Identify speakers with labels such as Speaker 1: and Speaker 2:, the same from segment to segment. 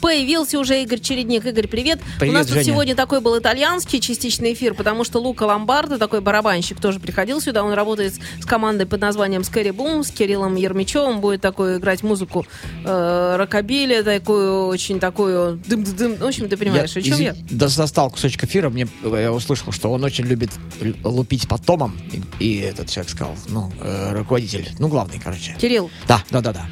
Speaker 1: появился уже Игорь Чередник. Игорь, привет.
Speaker 2: Привет,
Speaker 1: У нас тут
Speaker 2: Женя.
Speaker 1: сегодня такой был итальянский частичный эфир, потому что Лука Ломбардо, такой барабанщик, тоже приходил сюда. Он работает с командой под названием Скэри Бум, с Кириллом Ермичевым. Будет такой играть музыку э, рокобили, такую, очень такую дым-дым. В общем, ты понимаешь, о чем
Speaker 2: изв-
Speaker 1: я?
Speaker 2: Да, застал кусочек эфира, мне э, я услышал, что он очень любит лупить по томам. И, и этот человек сказал, ну, э, руководитель, ну, главный, короче.
Speaker 1: Кирилл,
Speaker 2: Да, да, да, да.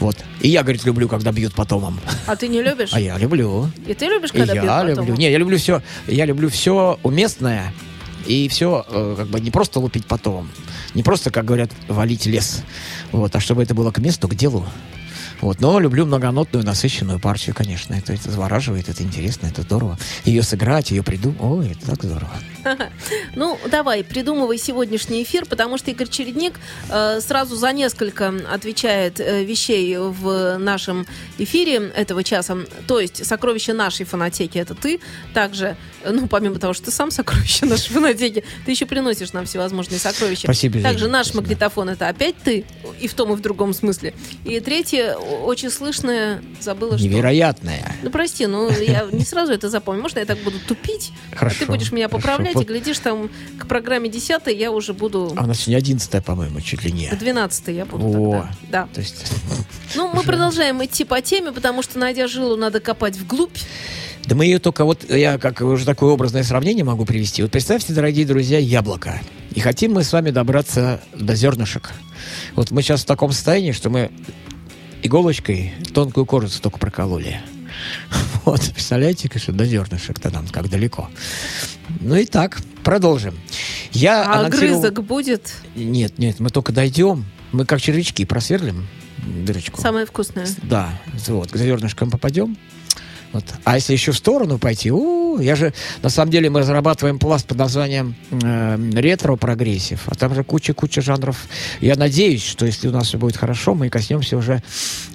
Speaker 2: Вот. И я, говорит, люблю, когда бьют по томам.
Speaker 1: а ты не любишь?
Speaker 2: А я люблю.
Speaker 1: И ты любишь,
Speaker 2: И
Speaker 1: когда бьют
Speaker 2: я
Speaker 1: потом?
Speaker 2: люблю. Не, я люблю все. Я люблю все уместное. И все, как бы не просто лупить по томам, не просто, как говорят, валить лес, вот, а чтобы это было к месту, к делу. Вот. Но люблю многонотную, насыщенную партию, конечно. Это, это завораживает, это интересно, это здорово. Ее сыграть, ее придумать. Ой, это так здорово.
Speaker 1: Ну, давай, придумывай сегодняшний эфир, потому что Игорь Чередник э, сразу за несколько отвечает э, вещей в нашем эфире этого часа. То есть сокровище нашей фонотеки это ты. Также, ну, помимо того, что ты сам сокровище нашей фонотеки, ты еще приносишь нам всевозможные сокровища.
Speaker 2: Спасибо,
Speaker 1: Также наш
Speaker 2: спасибо.
Speaker 1: магнитофон это опять ты, и в том, и в другом смысле. И третье, очень слышное, забыла что.
Speaker 2: Невероятное.
Speaker 1: Ну, прости, ну, я не сразу это запомню. Можно я так буду тупить? А
Speaker 2: Хорошо,
Speaker 1: ты будешь меня
Speaker 2: хорошо.
Speaker 1: поправлять,
Speaker 2: Вот.
Speaker 1: и глядишь, там к программе 10 я уже буду...
Speaker 2: А у нас сегодня 11 по-моему, чуть ли не.
Speaker 1: К 12 я буду
Speaker 2: О.
Speaker 1: тогда. Да.
Speaker 2: То есть,
Speaker 1: Ну, мы продолжаем идти по теме, потому что, найдя жилу, надо копать вглубь.
Speaker 2: Да мы ее только вот, я как уже такое образное сравнение могу привести. Вот представьте, дорогие друзья, яблоко. И хотим мы с вами добраться до зернышек. Вот мы сейчас в таком состоянии, что мы иголочкой тонкую кожицу только прокололи. Вот, представляете, что до зернышек-то нам как далеко. Ну и так, продолжим. Я
Speaker 1: А
Speaker 2: анонсировал-
Speaker 1: грызок будет
Speaker 2: Нет, нет, мы только дойдем. Мы как червячки просверлим дырочку.
Speaker 1: самое вкусное.
Speaker 2: Да, вот, к зернышкам попадем. Вот. А если еще в сторону пойти, у, я же, на самом деле, мы разрабатываем пласт под названием э, ретро-прогрессив, а там же куча-куча жанров. Я надеюсь, что если у нас все будет хорошо, мы коснемся уже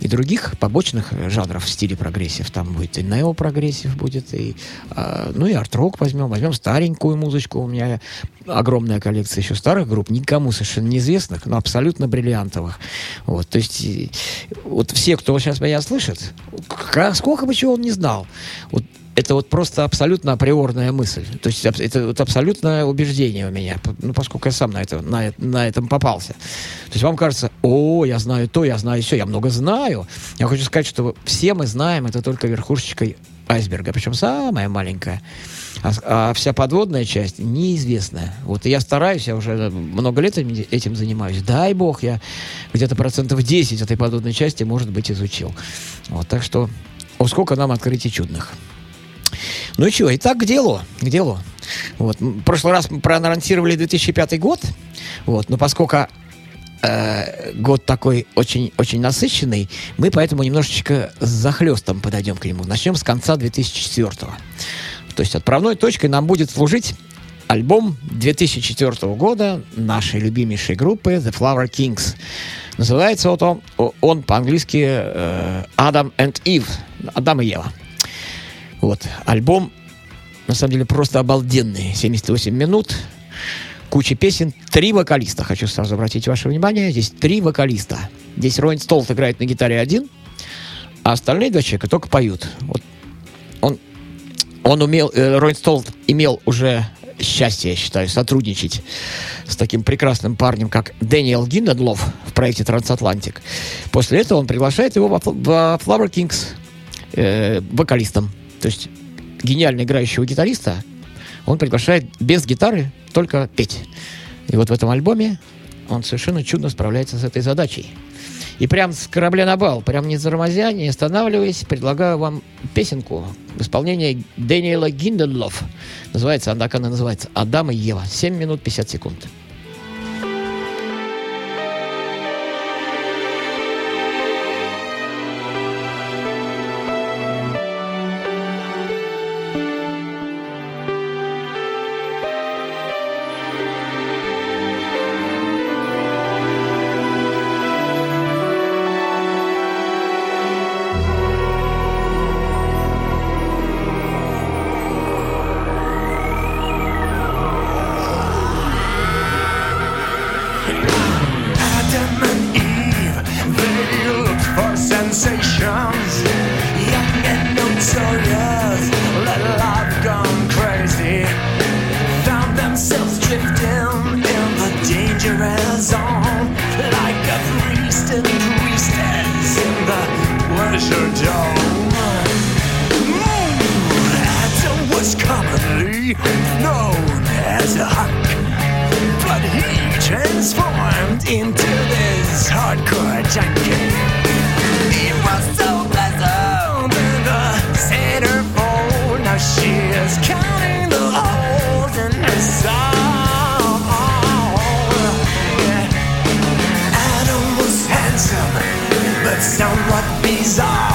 Speaker 2: и других побочных жанров в стиле прогрессив. Там будет и нео-прогрессив будет, и, э, ну и арт-рок возьмем, возьмем старенькую музычку. У меня огромная коллекция еще старых групп, никому совершенно неизвестных, но абсолютно бриллиантовых. Вот, то есть, вот все, кто сейчас меня слышит, к- сколько бы чего он не знал, вот это вот просто абсолютно априорная мысль. То есть это вот абсолютное убеждение у меня, ну, поскольку я сам на, это, на, на этом попался. То есть вам кажется, о, я знаю то, я знаю все, я много знаю. Я хочу сказать, что все мы знаем это только верхушечкой айсберга, причем самая маленькая. А, а вся подводная часть неизвестная. Вот и я стараюсь, я уже много лет этим занимаюсь. Дай бог, я где-то процентов 10 этой подводной части, может быть, изучил. Вот, так что, о, сколько нам открытий чудных. Ну и чего, итак, к делу, к делу. Вот. В прошлый раз мы проанонсировали 2005 год, вот, но поскольку э, год такой очень, очень насыщенный, мы поэтому немножечко с захлестом подойдем к нему. Начнем с конца 2004 То есть отправной точкой нам будет служить альбом 2004 года нашей любимейшей группы The Flower Kings. Называется вот он, он по-английски э, Adam and Eve. Адам и Ева. Вот. Альбом, на самом деле, просто обалденный. 78 минут, куча песен, три вокалиста. Хочу сразу обратить ваше внимание. Здесь три вокалиста. Здесь Ройн Столт играет на гитаре один, а остальные два человека только поют. Вот он, он умел, э, Ройн Столт имел уже счастье, я считаю, сотрудничать с таким прекрасным парнем, как Дэниел Гиннедлов в проекте «Трансатлантик». После этого он приглашает его во, Flower Kings э, вокалистом. То есть гениально играющего гитариста он приглашает без гитары только петь. И вот в этом альбоме он совершенно чудно справляется с этой задачей. И прям с корабля на бал, прям не тормозя, не останавливаясь, предлагаю вам песенку в исполнении Дэниела Гинденлов. Называется, она, она называется «Адам и Ева». 7 минут 50 секунд.
Speaker 3: Priest and priestess in the pleasure dome. Adam was commonly known as a hunk, but he transformed into this hardcore junkie. He was so pleasant in the centerfold. Now she is counting sound what bizarre.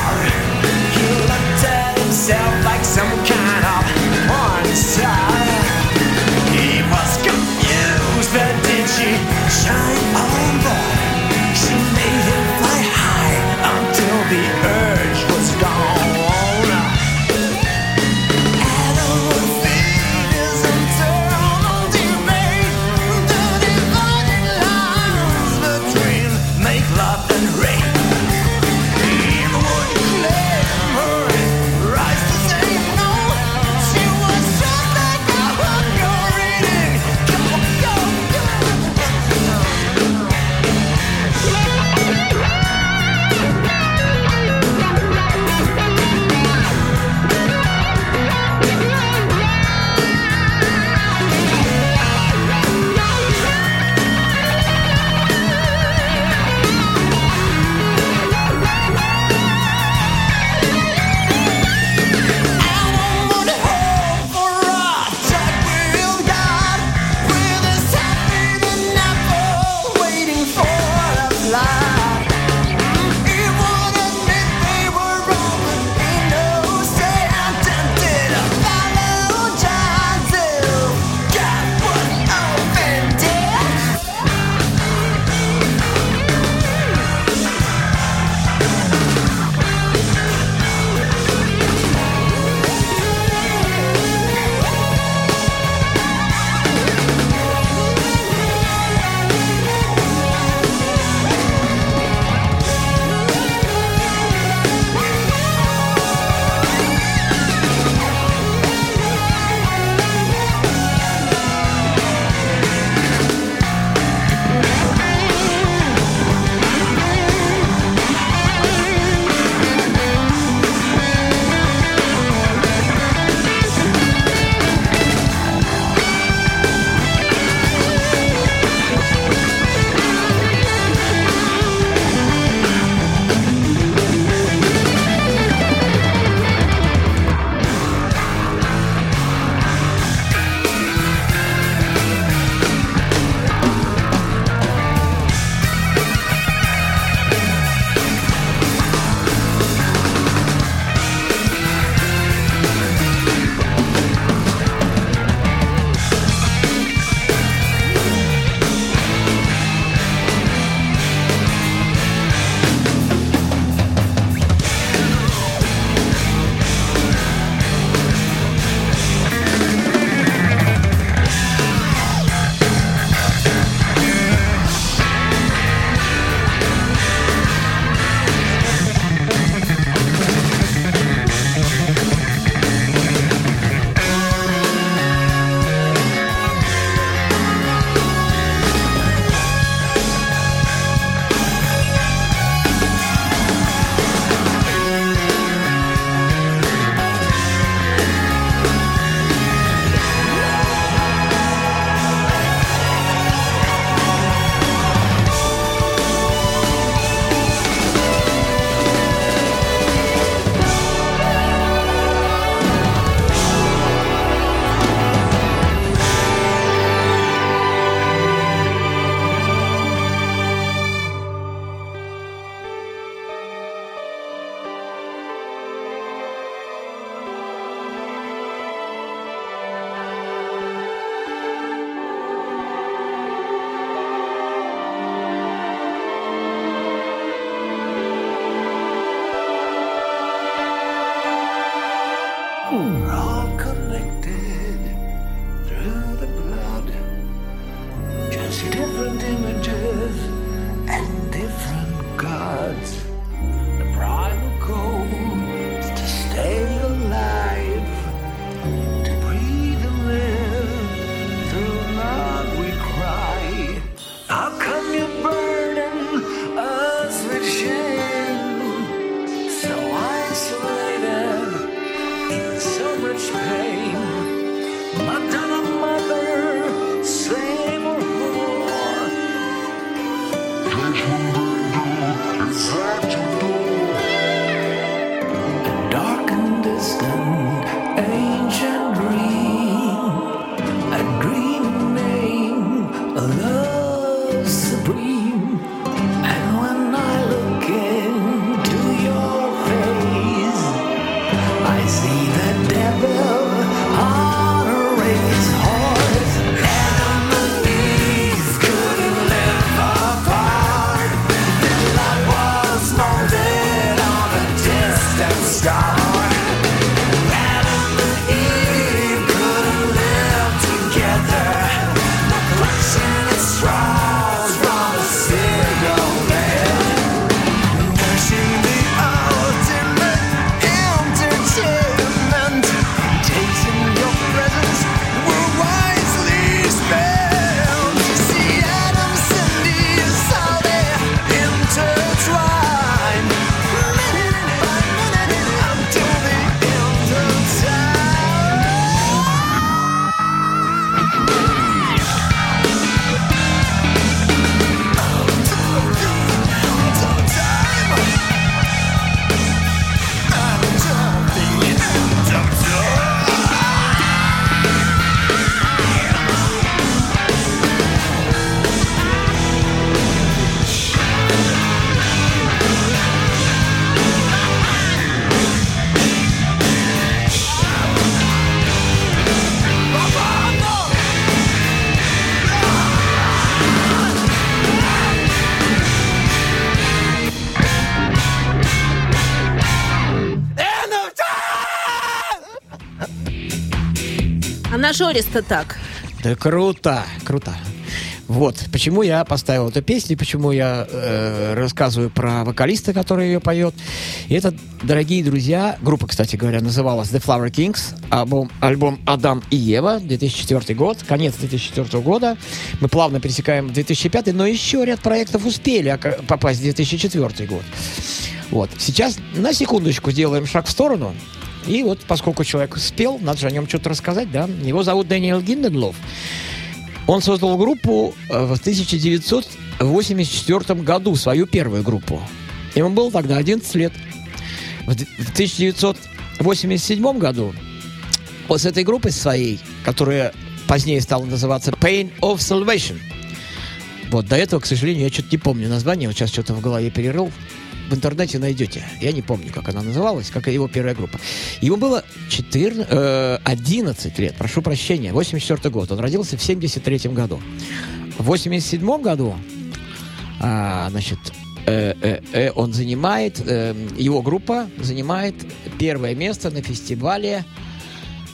Speaker 1: Нажористо так.
Speaker 2: Да круто, круто. Вот, почему я поставил эту песню, почему я э, рассказываю про вокалиста, который ее поет. И это, дорогие друзья, группа, кстати говоря, называлась The Flower Kings, альбом, альбом «Адам и Ева», 2004 год, конец 2004 года. Мы плавно пересекаем 2005, но еще ряд проектов успели попасть в 2004 год. Вот. Сейчас на секундочку сделаем шаг в сторону. И вот, поскольку человек спел, надо же о нем что-то рассказать, да? Его зовут Дэниел Гинденлов. Он создал группу э, в 1984 году, свою первую группу. Ему было тогда 11 лет. В д- в 1987 году вот с этой группой своей, которая позднее стала называться Pain of Salvation, вот до этого, к сожалению, я что-то не помню название, вот сейчас что-то в голове перерыл. В интернете найдете. Я не помню, как она называлась, как его первая группа. Ему было 14, э, 11 лет, прошу прощения, 84 год. Он родился в 73 году. В 87 году, а, значит, э, э, э, он занимает, э, его группа занимает первое место на фестивале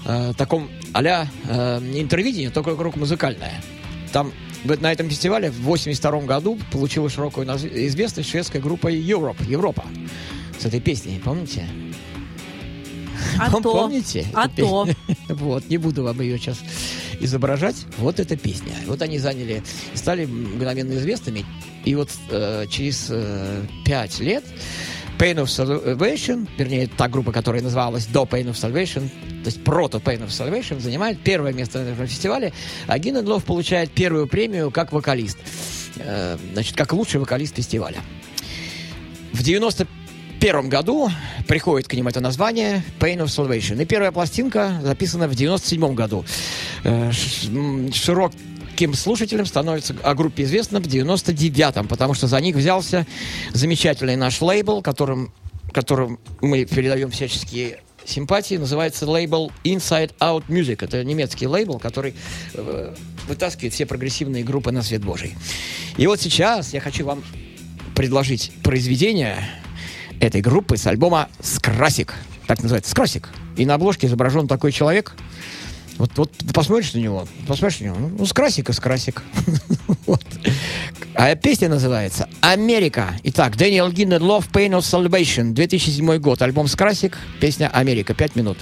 Speaker 2: э, таком а-ля э, интервидение, только круг музыкальное. Там на этом фестивале в 82 году получила широкую известность шведская группа Europe, Европа. С этой песней, помните?
Speaker 1: А
Speaker 2: Пом-
Speaker 1: то.
Speaker 2: Помните?
Speaker 1: А то.
Speaker 2: Вот, не буду вам ее сейчас изображать. Вот эта песня. Вот они заняли, стали мгновенно известными. И вот э, через э, пять лет Pain of Salvation, вернее, та группа, которая называлась до Pain of Salvation, то есть прото Pain of Salvation, занимает первое место на этом фестивале, а Гиннедлов получает первую премию как вокалист. Э, значит, как лучший вокалист фестиваля. В 91 году приходит к ним это название Pain of Salvation. И первая пластинка записана в 97 году. Э, ш- м, Широким слушателям становится о группе известно в 99-м, потому что за них взялся замечательный наш лейбл, которым, которым мы передаем всяческие симпатии, называется лейбл Inside Out Music. Это немецкий лейбл, который э, вытаскивает все прогрессивные группы на свет Божий. И вот сейчас я хочу вам предложить произведение этой группы с альбома «Скрасик». Так называется, «Скрасик». И на обложке изображен такой человек. Вот, вот посмотришь на него, посмотришь на него, ну, ну «Скрасик» и «Скрасик». Вот. А песня называется «Америка». Итак, Дэниел Гиннер «Love, Pain of Salvation», 2007 год. Альбом «Скрасик», песня «Америка». Пять минут.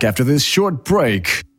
Speaker 3: Back after this short break.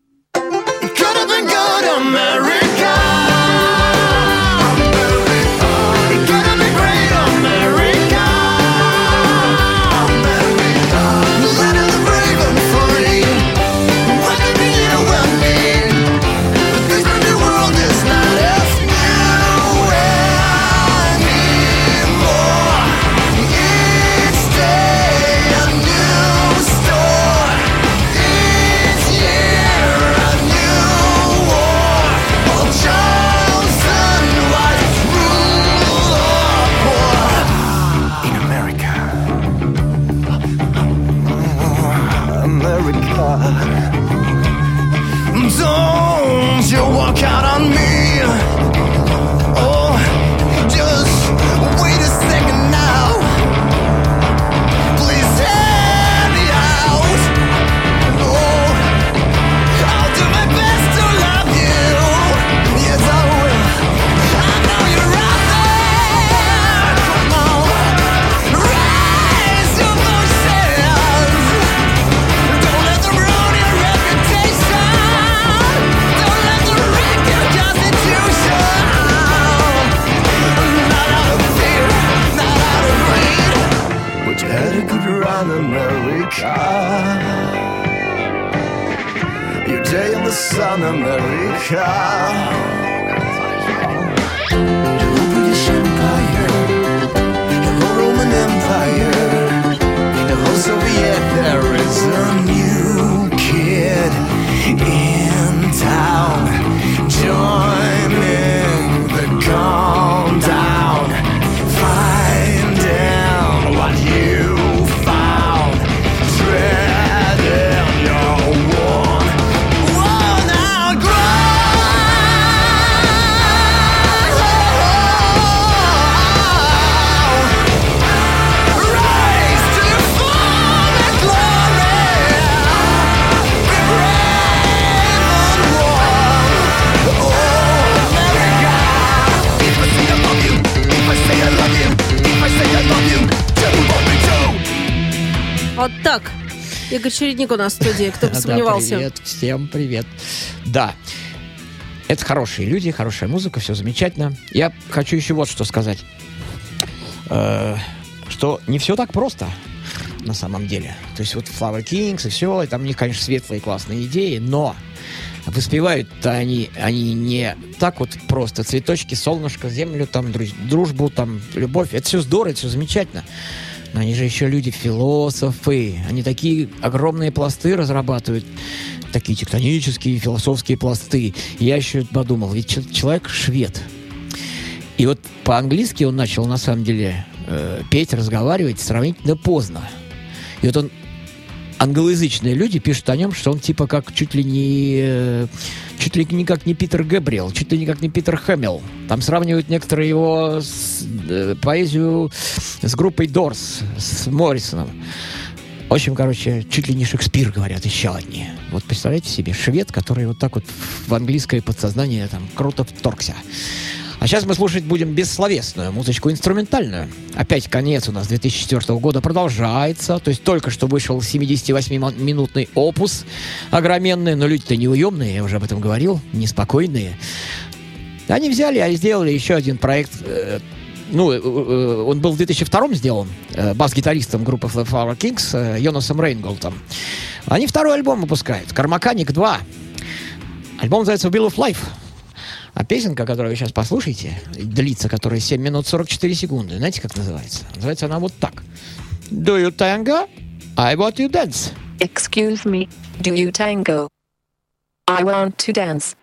Speaker 1: Игорь Чередник у нас в студии, кто бы
Speaker 2: Да,
Speaker 1: сомневался.
Speaker 2: привет, всем привет. Да, это хорошие люди, хорошая музыка, все замечательно. Я хочу еще вот что сказать. Э, Что не все так просто на самом деле. То есть вот Flower Kings и все, и там у них, конечно, светлые классные идеи, но воспевают-то они, они не так вот просто. Цветочки, солнышко, землю, там, дружбу, там, любовь. Это все здорово, это все замечательно. Но они же еще люди, философы. Они такие огромные пласты разрабатывают. Такие тектонические, философские пласты. Я еще подумал, ведь чел- человек швед. И вот по-английски он начал, на самом деле, э, петь, разговаривать сравнительно поздно. И вот он англоязычные люди пишут о нем, что он типа как чуть ли не э, чуть ли не как не Питер Гэбриэл, чуть ли не как не Питер Хэмилл. Там сравнивают некоторые его с, э, поэзию с группой Дорс, с Моррисоном. В общем, короче, чуть ли не Шекспир, говорят, еще одни. Вот представляете себе, швед, который вот так вот в английское подсознание там круто вторгся. А сейчас мы слушать будем бессловесную музычку инструментальную. Опять конец у нас 2004 года продолжается. То есть только что вышел 78-минутный опус огроменный. Но люди-то неуемные, я уже об этом говорил, неспокойные. Они взяли, а сделали еще один проект. э, ну, э, э, он был в 2002 сделан бас-гитаристом группы Flower Kings Йонасом Рейнголтом. Они второй альбом выпускают. Кармаканик 2. Альбом называется Wheel of Life. А песенка, которую вы сейчас послушаете, длится, которая 7 минут 44 секунды. Знаете, как называется? Называется она вот так. Do you tango? I want you dance.
Speaker 4: Excuse me, do you tango? I want to dance.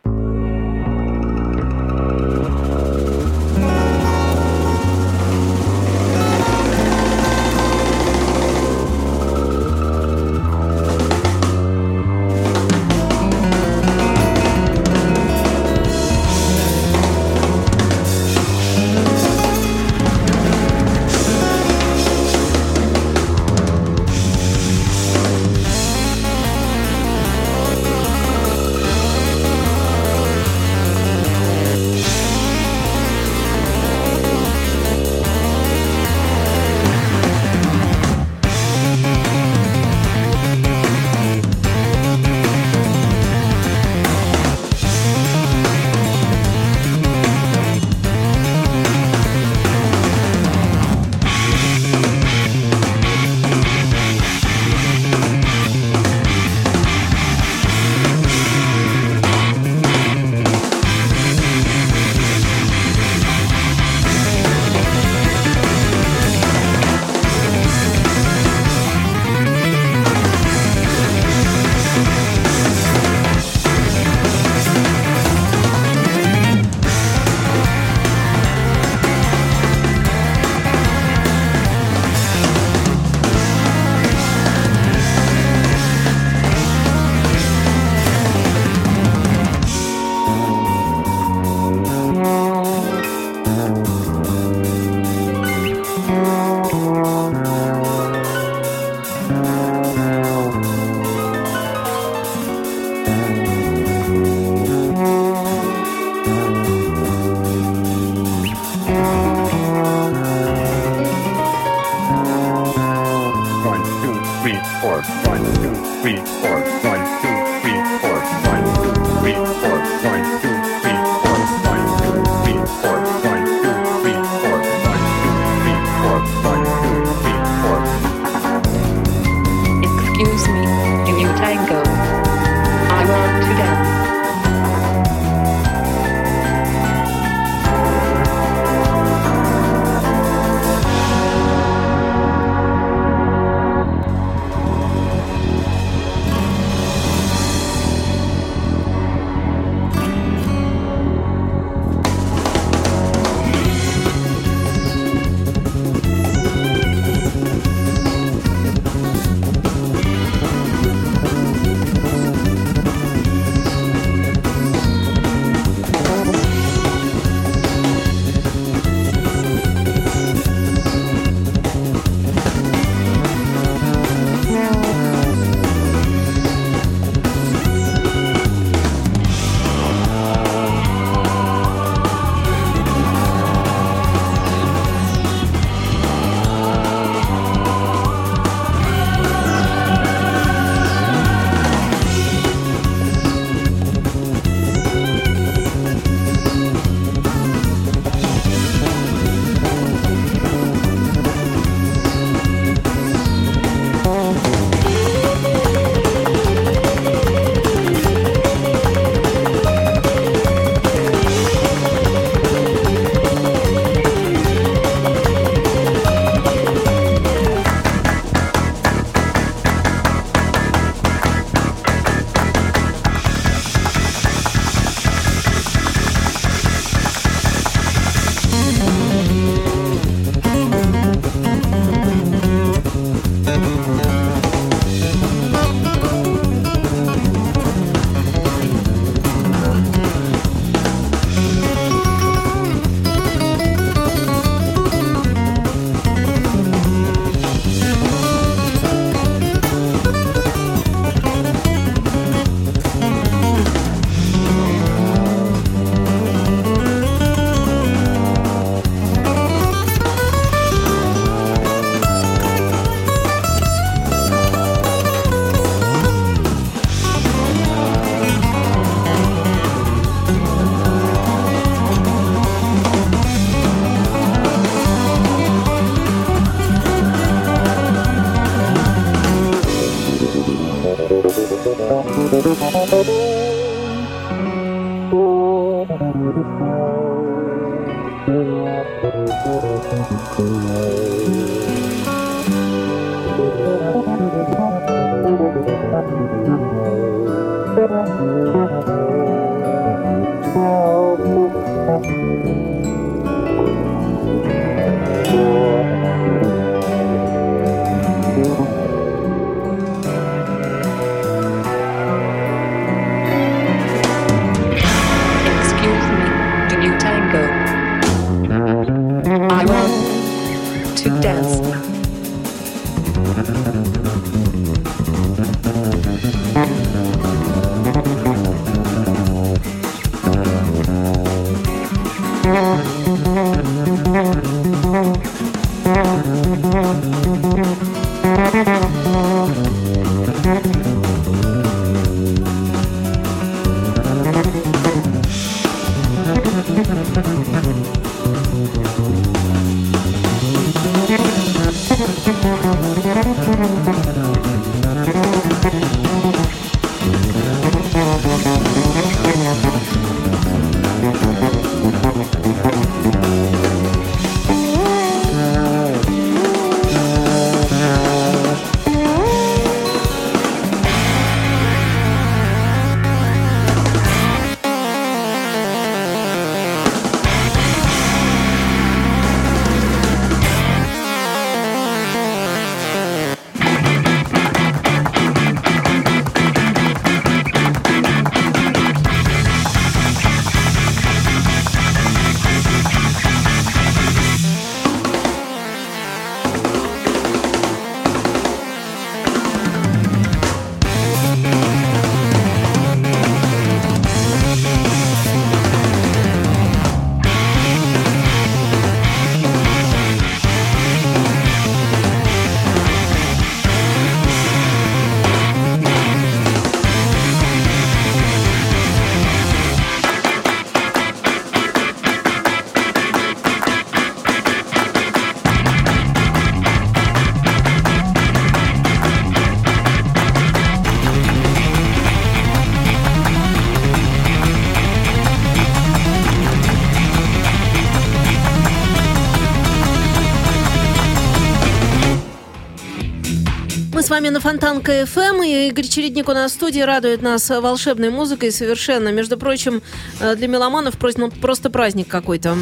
Speaker 1: Вами на Фонтанка КФМ, и Игорь Чередник у нас в студии радует нас волшебной музыкой совершенно. Между прочим, э, для меломанов ну, просто праздник какой-то.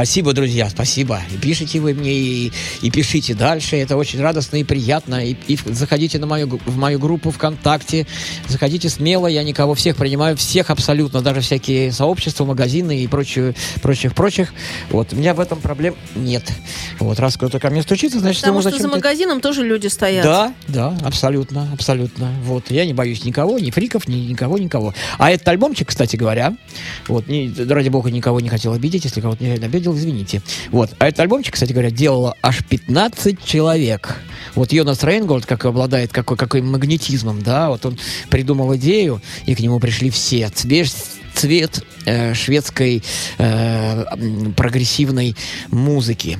Speaker 2: Спасибо, друзья, спасибо. И пишите вы мне, и, и пишите дальше. Это очень радостно и приятно. И, и заходите на мою, в мою группу ВКонтакте. Заходите смело. Я никого всех принимаю. Всех абсолютно. Даже всякие сообщества, магазины и прочее, прочих, прочих. Вот. У меня в этом проблем нет. Вот. Раз кто-то ко мне стучится, значит,
Speaker 1: Потому
Speaker 2: ему
Speaker 1: что за магазином тоже люди стоят.
Speaker 2: Да, да, абсолютно, абсолютно. Вот, я не боюсь никого, ни фриков, ни никого, никого. А этот альбомчик, кстати говоря, вот, не, ради бога, никого не хотел обидеть, если кого-то не обидел, извините. Вот, а этот альбомчик, кстати говоря, делало аж 15 человек. Вот Йонас Рейнголд, как обладает какой, какой магнетизмом, да, вот он придумал идею, и к нему пришли все. Весь цвет э, шведской э, прогрессивной музыки.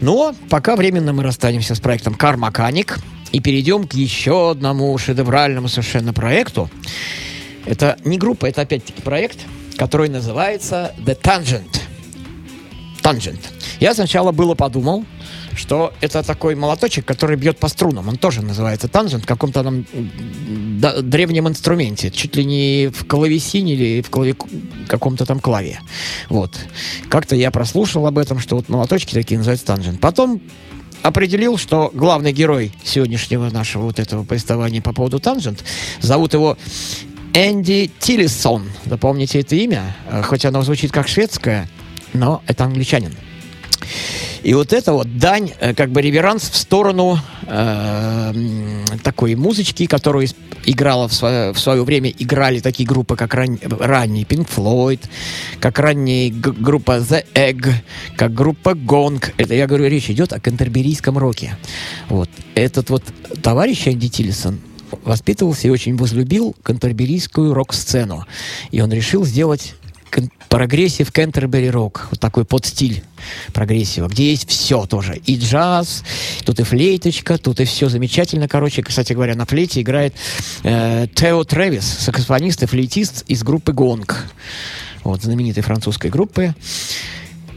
Speaker 2: Но пока временно мы расстанемся с проектом Mechanic и перейдем к еще одному шедевральному совершенно проекту. Это не группа, это опять-таки проект, который называется The Tangent. Tangent. Я сначала было подумал, что это такой молоточек, который бьет по струнам. Он тоже называется тангент в каком-то там древнем инструменте. Чуть ли не в клавесине или в клави- каком-то там клаве. Вот. Как-то я прослушал об этом, что вот молоточки такие называются тангент. Потом определил, что главный герой сегодняшнего нашего вот этого повествования по поводу тангент, зовут его Энди Тиллисон. Запомните это имя, э, хоть оно звучит как шведское, но это англичанин. И вот это вот дань, э, как бы реверанс в сторону э, такой музычки, которую играла в свое, в свое время, играли такие группы, как ран, ранний Pink Floyd, как ранняя группа The Egg, как группа Gong. Это, я говорю, речь идет о кантерберийском роке. Вот. Этот вот товарищ Энди Тиллисон воспитывался и очень возлюбил кантерберийскую рок-сцену. И он решил сделать прогрессив Canterbury rock, вот такой подстиль прогрессива, где есть все тоже. И джаз, тут и флейточка, тут и все замечательно. Короче, кстати говоря, на флейте играет э, Тео Трэвис, саксофонист и флейтист из группы Гонг. вот, знаменитой французской группы.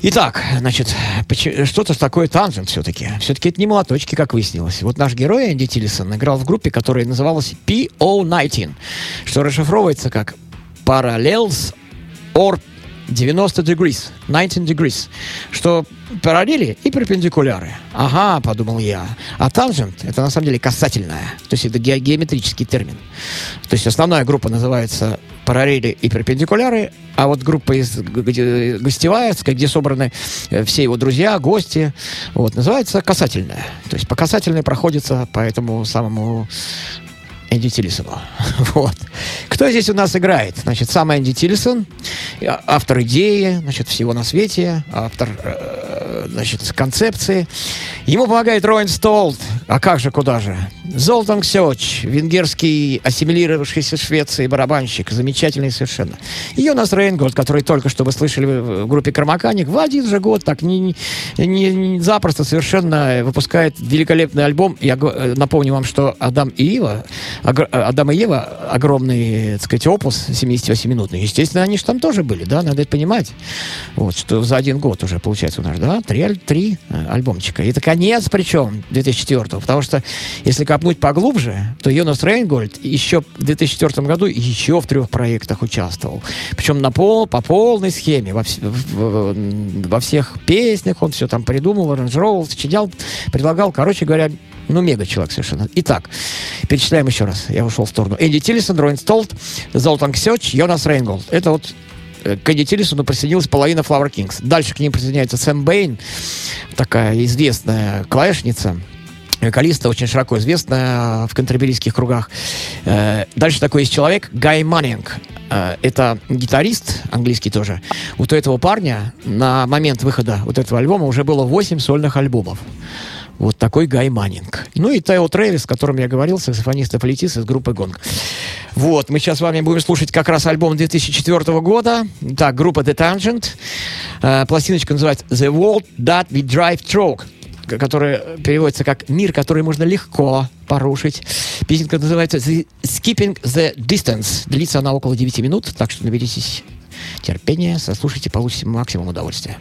Speaker 2: Итак, значит, что-то такое танжент все-таки. Все-таки это не молоточки, как выяснилось. Вот наш герой Энди Тиллисон играл в группе, которая называлась PO19, что расшифровывается как Parallels or 90 degrees, 19 degrees, что параллели и перпендикуляры. Ага, подумал я. А тангент это на самом деле касательная, то есть это ге- геометрический термин. То есть основная группа называется параллели и перпендикуляры, а вот группа из где- гостевая, где собраны э, все его друзья, гости, вот, называется касательная. То есть по касательной проходится по этому самому Энди Тиллисону. Вот. Кто здесь у нас играет? Значит, сам Энди Тиллисон, автор идеи, значит, всего на свете, автор, э, значит, концепции. Ему помогает Роин Столт. А как же, куда же? Золтан Ксёч, венгерский ассимилировавшийся в Швеции барабанщик, замечательный совершенно. И Йонас Рейнгольд, который только что вы слышали в группе Кармаканик, в один же год так не, не- не- запросто совершенно выпускает великолепный альбом. Я э, напомню вам, что Адам и огр- э, Адам и Ева, огромный, так сказать, опус 78-минутный. Естественно, они же там тоже были, да, надо это понимать. Вот, что за один год уже получается у нас, да, три, аль- три э, альбомчика. И это конец причем 2004 потому что если копнуть поглубже, то Йонас Рейнгольд еще в 2004 году еще в трех проектах участвовал. Причем на пол, по полной схеме. Во, вс- в- во всех песнях он все там придумал, аранжировал, сочинял, предлагал. Короче говоря, ну, мега человек совершенно. Итак, перечисляем еще раз. Я ушел в сторону. Энди Тиллисон, Ройн Столт, Золтан Чёрс, Йонас Рейнголд. Это вот к Энди Тиллисону присоединилась половина Flower Kings. Дальше к ним присоединяется Сэм Бэйн, такая известная клавишница, вокалистка, очень широко известная в кентерберийских кругах. Э, Дальше такой есть человек, Гай Маннинг. Э, Это гитарист, английский тоже. Вот у этого парня на момент выхода вот этого альбома уже было 8 сольных альбомов. Вот такой Гай Маннинг. Ну и Тео Трэвис, о котором я говорил, саксофонист и флейтист из группы Gong. Вот, мы сейчас с вами будем слушать как раз альбом 2004 года. Так, группа The Tangent. Э, Пластиночка называется The World That We Drive Through которая переводится как «Мир, который можно легко порушить». Песенка называется The Skipping the Distance. Длится она около 9 минут, так что наберитесь терпения, сослушайте, получите максимум удовольствия.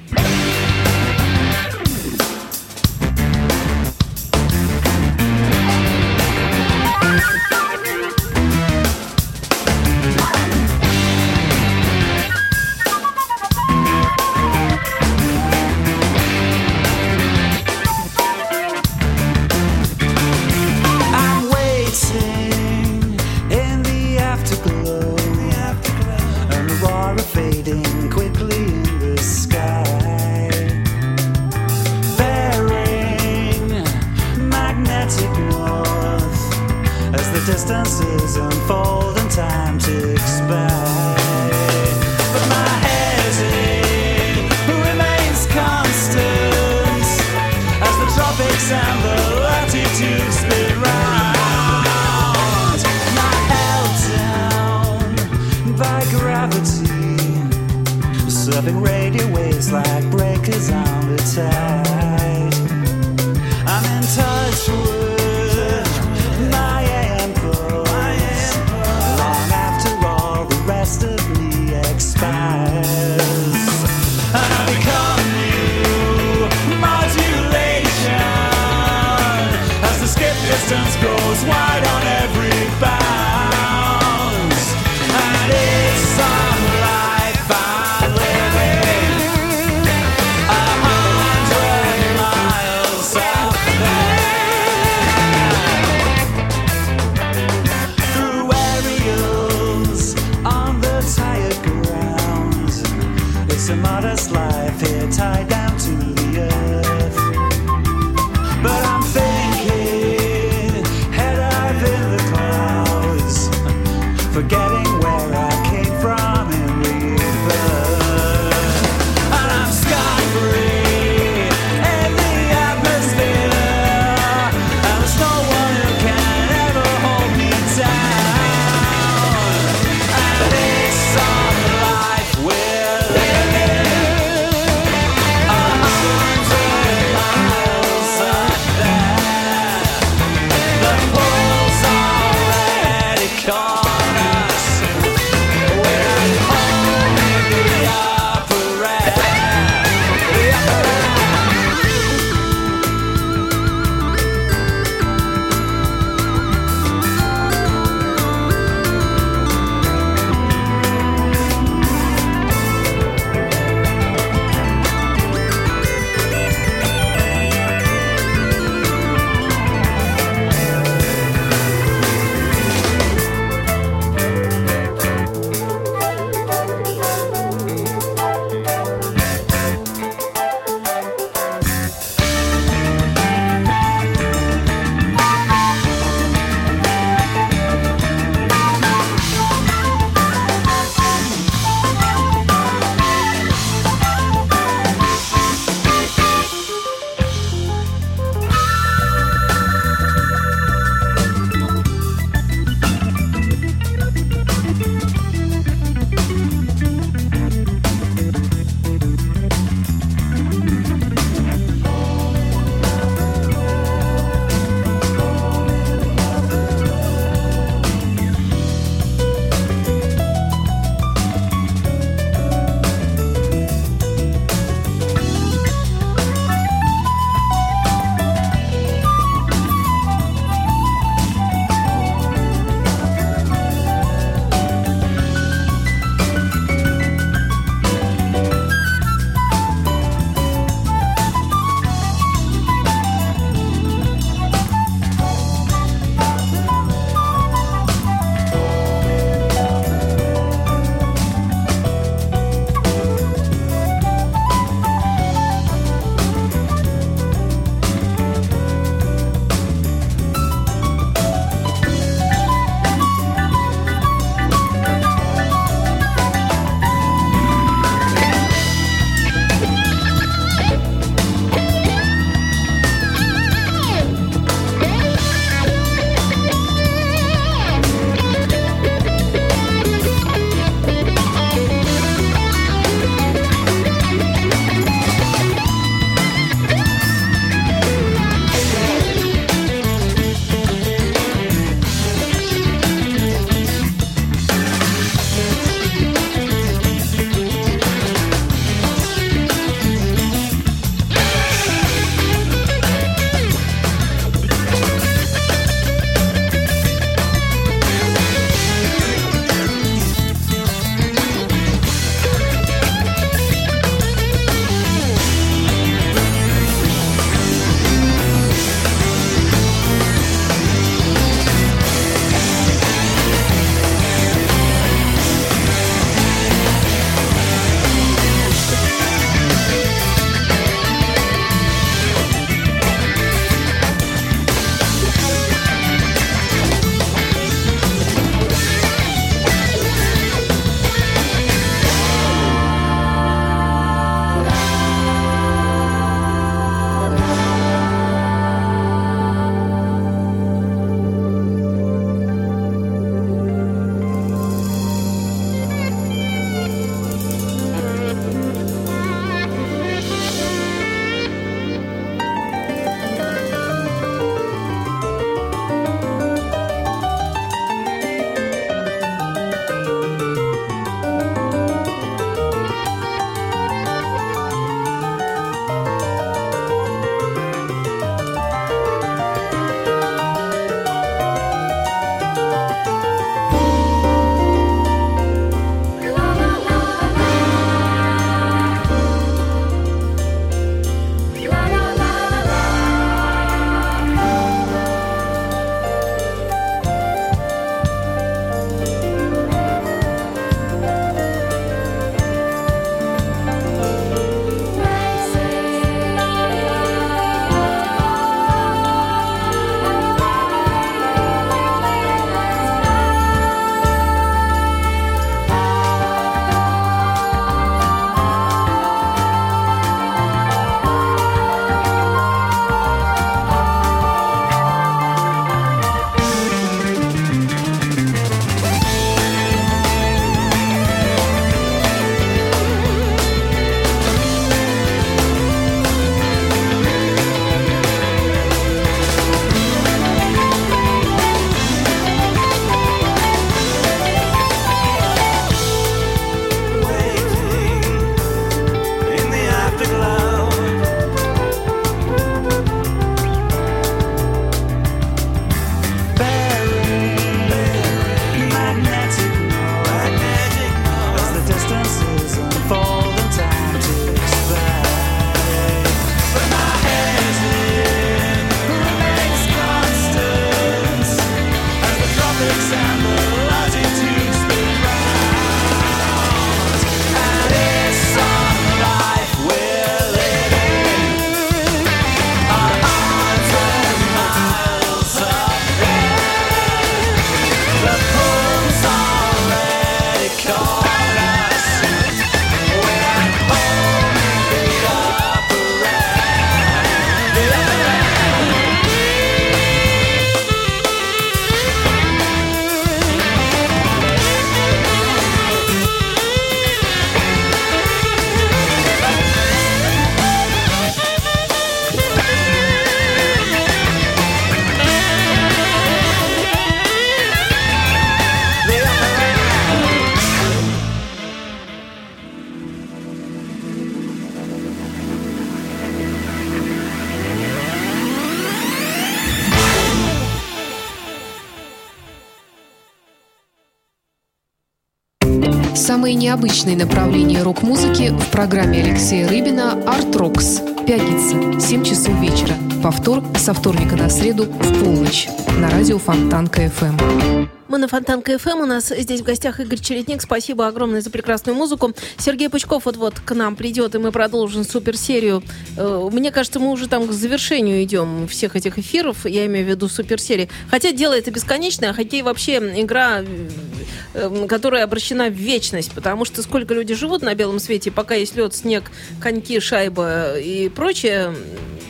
Speaker 5: forget необычные направления рок-музыки в программе Алексея Рыбина «Арт Рокс». Пятница, 7 часов вечера. Повтор со вторника на среду в полночь. На радио Фонтанка ФМ.
Speaker 1: Мы на Фонтанка ФМ. У нас здесь в гостях Игорь Чередник. Спасибо огромное за прекрасную музыку. Сергей Пучков вот-вот к нам придет, и мы продолжим суперсерию. Э, Мне кажется, мы уже там к завершению идем всех этих эфиров. Я имею в виду суперсерии. Хотя дело это бесконечное, а хоккей вообще игра, которая обращена в вечность. Потому что сколько люди живут на белом свете, пока есть лед, снег, коньки, шайба и прочее,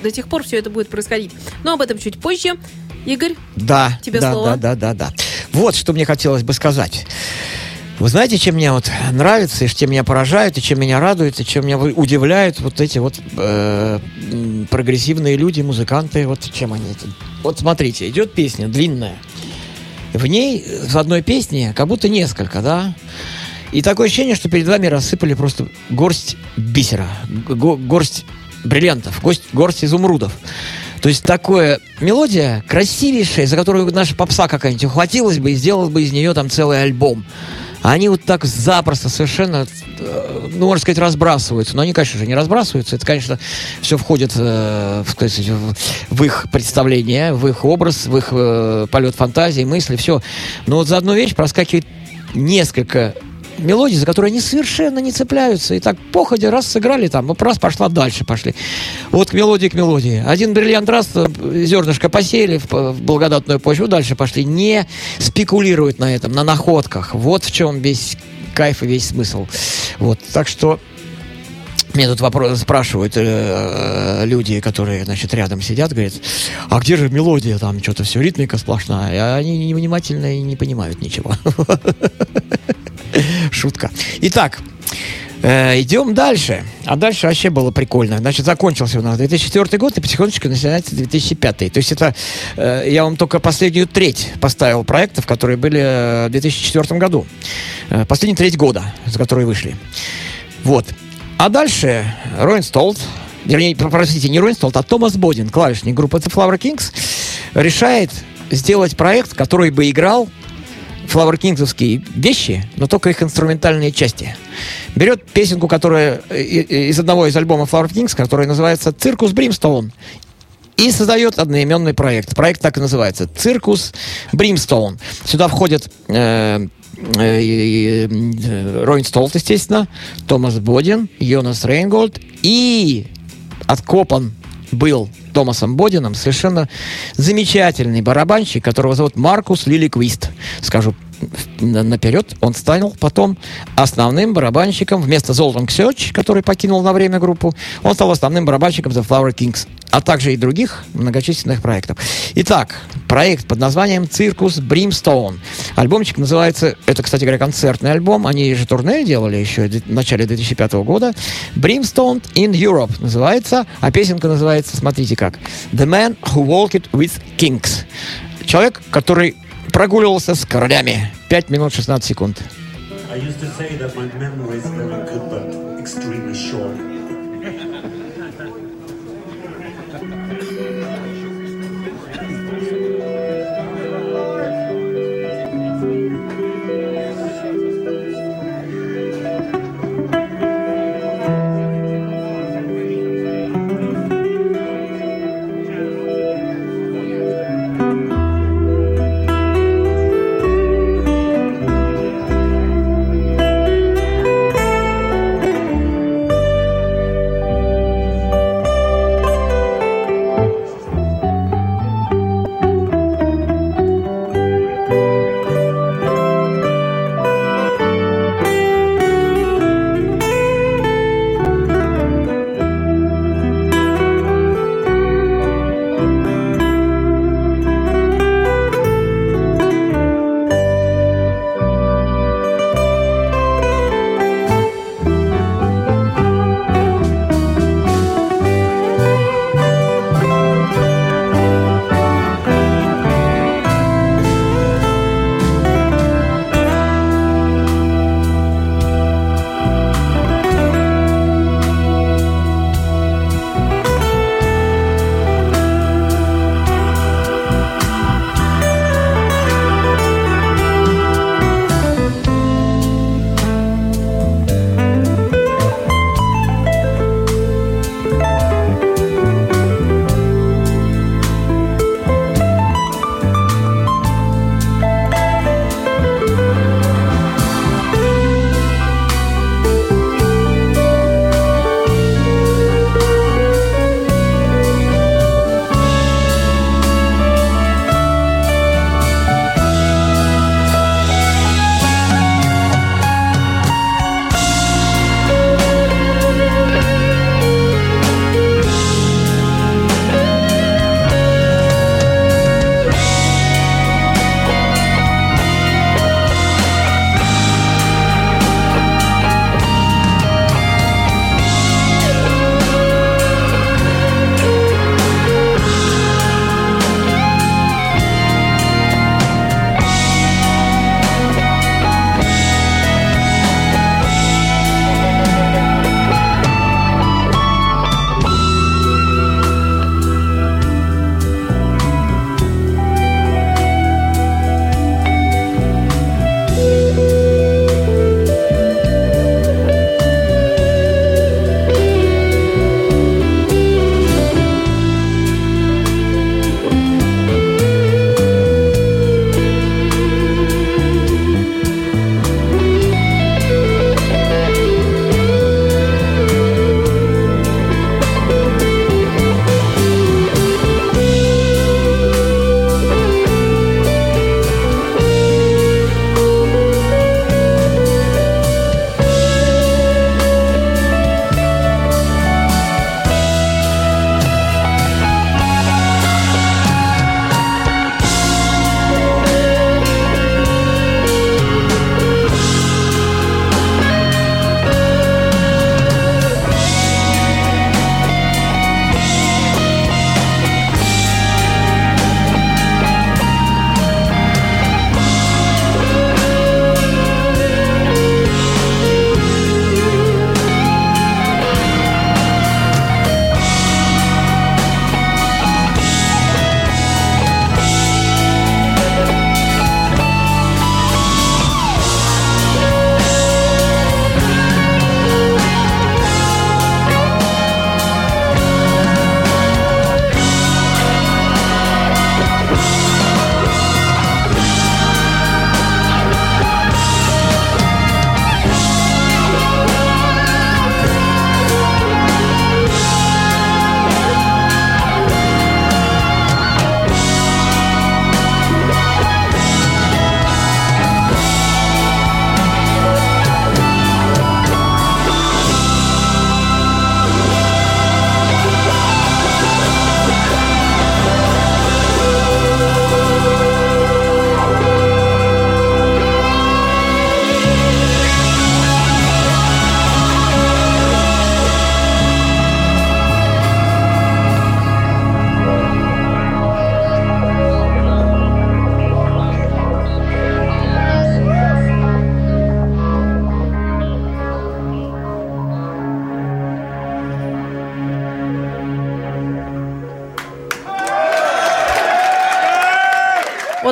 Speaker 1: до тех пор все это будет происходить. Но об этом чуть позже. Игорь,
Speaker 2: Да,
Speaker 1: Тебе
Speaker 2: да,
Speaker 1: слово.
Speaker 2: да, да, да, да. Вот что мне хотелось бы сказать. Вы знаете, чем мне вот нравится, и чем меня поражают, и чем меня радует, и чем меня удивляют вот эти вот э, прогрессивные люди, музыканты, вот чем они. Вот смотрите, идет песня длинная. В ней в одной песне как будто несколько, да? И такое ощущение, что перед вами рассыпали просто горсть бисера, го- горсть бриллиантов, гость, горсть изумрудов. То есть такая мелодия красивейшая, за которую наша попса какая-нибудь ухватилась бы и сделала бы из нее там целый альбом. Они вот так запросто совершенно, э, ну, можно сказать, разбрасываются. Но они, конечно же, не разбрасываются. Это, конечно, все входит э, в, сказать, в их представление, в их образ, в их э, полет фантазии, мысли, все. Но вот за одну вещь проскакивает несколько мелодий, за которые они совершенно не цепляются. И так походя, раз сыграли там, раз пошла дальше, пошли. Вот к мелодии, к мелодии. Один бриллиант раз, э, зернышко посеяли в, в благодатную почву, дальше пошли. Не спекулируют на этом, на находках. Вот в чем весь кайф и весь смысл. Вот, так что мне тут вопрос спрашивают э, люди, которые, значит, рядом сидят, говорят, а где же мелодия? Там что-то все ритмика сплошная. Они невнимательно и не понимают ничего. Шутка. Итак, э, идем дальше. А дальше вообще было прикольно. Значит, закончился у нас 2004 год, и потихонечку начинается 2005. То есть это э, я вам только последнюю треть поставил проектов, которые были э, в 2004 году. Э, последнюю треть года, за которые вышли. Вот. А дальше Ройне Столт, вернее, простите, не Ройне Столт, а Томас Бодин, клавишник группы The Flower Kings, решает сделать проект, который бы играл Kings овские вещи, но только их инструментальные части. Берет песенку, которая э, э, из одного из альбомов Flower Kings, которая называется «Circus Brimstone», и создает одноименный проект. Проект так и называется. Circus Бримстоун. Сюда входят э, Ройн Столт, естественно, Томас Бодин, Йонас Рейнгольд и откопан был Томасом Бодином совершенно замечательный барабанщик, которого зовут Маркус Лиликвист. Скажу на- наперед, он станет потом основным барабанщиком вместо Золтан Ксёч, который покинул на время группу, он стал основным барабанщиком The Flower Kings, а также и других многочисленных проектов. Итак, проект под названием «Circus Brimstone». Альбомчик называется, это, кстати говоря, концертный альбом, они же турне делали еще в начале 2005 года. «Brimstone in Europe» называется, а песенка называется, смотрите как, «The Man Who Walked with Kings». Человек, который прогуливался с королями. 5 минут 16 секунд.
Speaker 6: I used to say that my memory is very good but extremely short.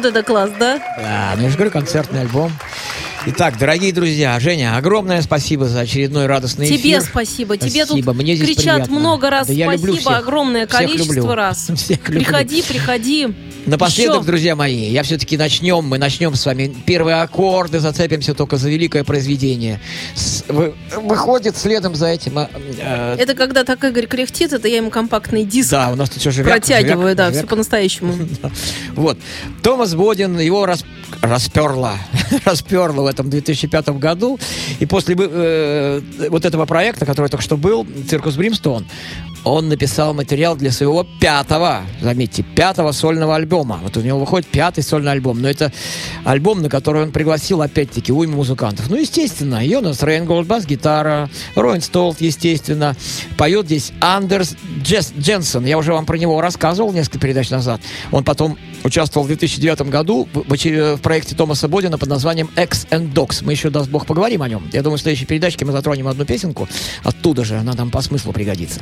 Speaker 1: Вот это класс, да?
Speaker 2: Да, ну я же говорю, концертный альбом. Итак, дорогие друзья, Женя, огромное спасибо за очередной радостный
Speaker 1: Тебе
Speaker 2: эфир.
Speaker 1: спасибо. Тебе тут
Speaker 2: Спасибо. Мне здесь
Speaker 1: кричат
Speaker 2: приятно.
Speaker 1: много раз
Speaker 2: Да
Speaker 1: спасибо, огромное
Speaker 2: Всех
Speaker 1: количество
Speaker 2: люблю.
Speaker 1: раз.
Speaker 2: Всех люблю.
Speaker 1: Приходи, приходи.
Speaker 2: Напоследок,
Speaker 1: Еще.
Speaker 2: друзья мои, я все-таки начнем, мы начнем с вами первые аккорды, зацепимся только за великое произведение. С- вы- выходит следом за этим... а, э,
Speaker 1: Это когда так Игорь кряхтит, это я ему компактный диск
Speaker 2: да, у нас тут все живет.
Speaker 1: протягиваю, да, все по-настоящему.
Speaker 2: Вот. Томас Бодин, его рас... расперло. расперло в этом 2005 году. И после э, вот этого проекта, который только что был, «Circus Brimstone», он написал материал для своего пятого, заметьте, пятого сольного альбома. Вот у него выходит пятый сольный альбом. Но это альбом, на который он пригласил, опять-таки, уйму музыкантов. Ну, естественно, Йонас Рейнгольд, бас-гитара, Роин Столт, естественно. Поет здесь Андерс Джес-. Я уже вам про него рассказывал несколько передач назад. Он потом участвовал в 2009 году в, в проекте Томаса Бодина под названием X and Dogs. Мы еще, даст бог, поговорим о нем. Я думаю, в следующей передачке мы затронем одну песенку. Оттуда же она нам по смыслу пригодится.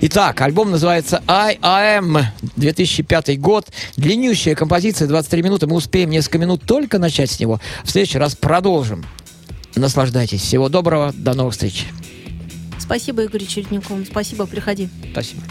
Speaker 2: Итак, альбом называется I Am 2005 год. Длиннющая композиция, 23 минуты. Мы успеем несколько минут только начать с него. В следующий раз продолжим. Наслаждайтесь. Всего доброго. До новых встреч.
Speaker 1: Спасибо, Игорь Чередников. Спасибо, приходи.
Speaker 2: Спасибо.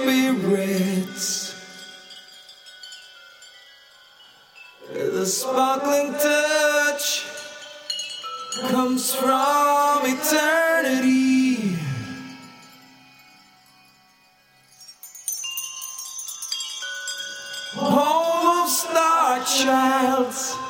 Speaker 3: Spirits. The sparkling touch comes from eternity. Home of star childs.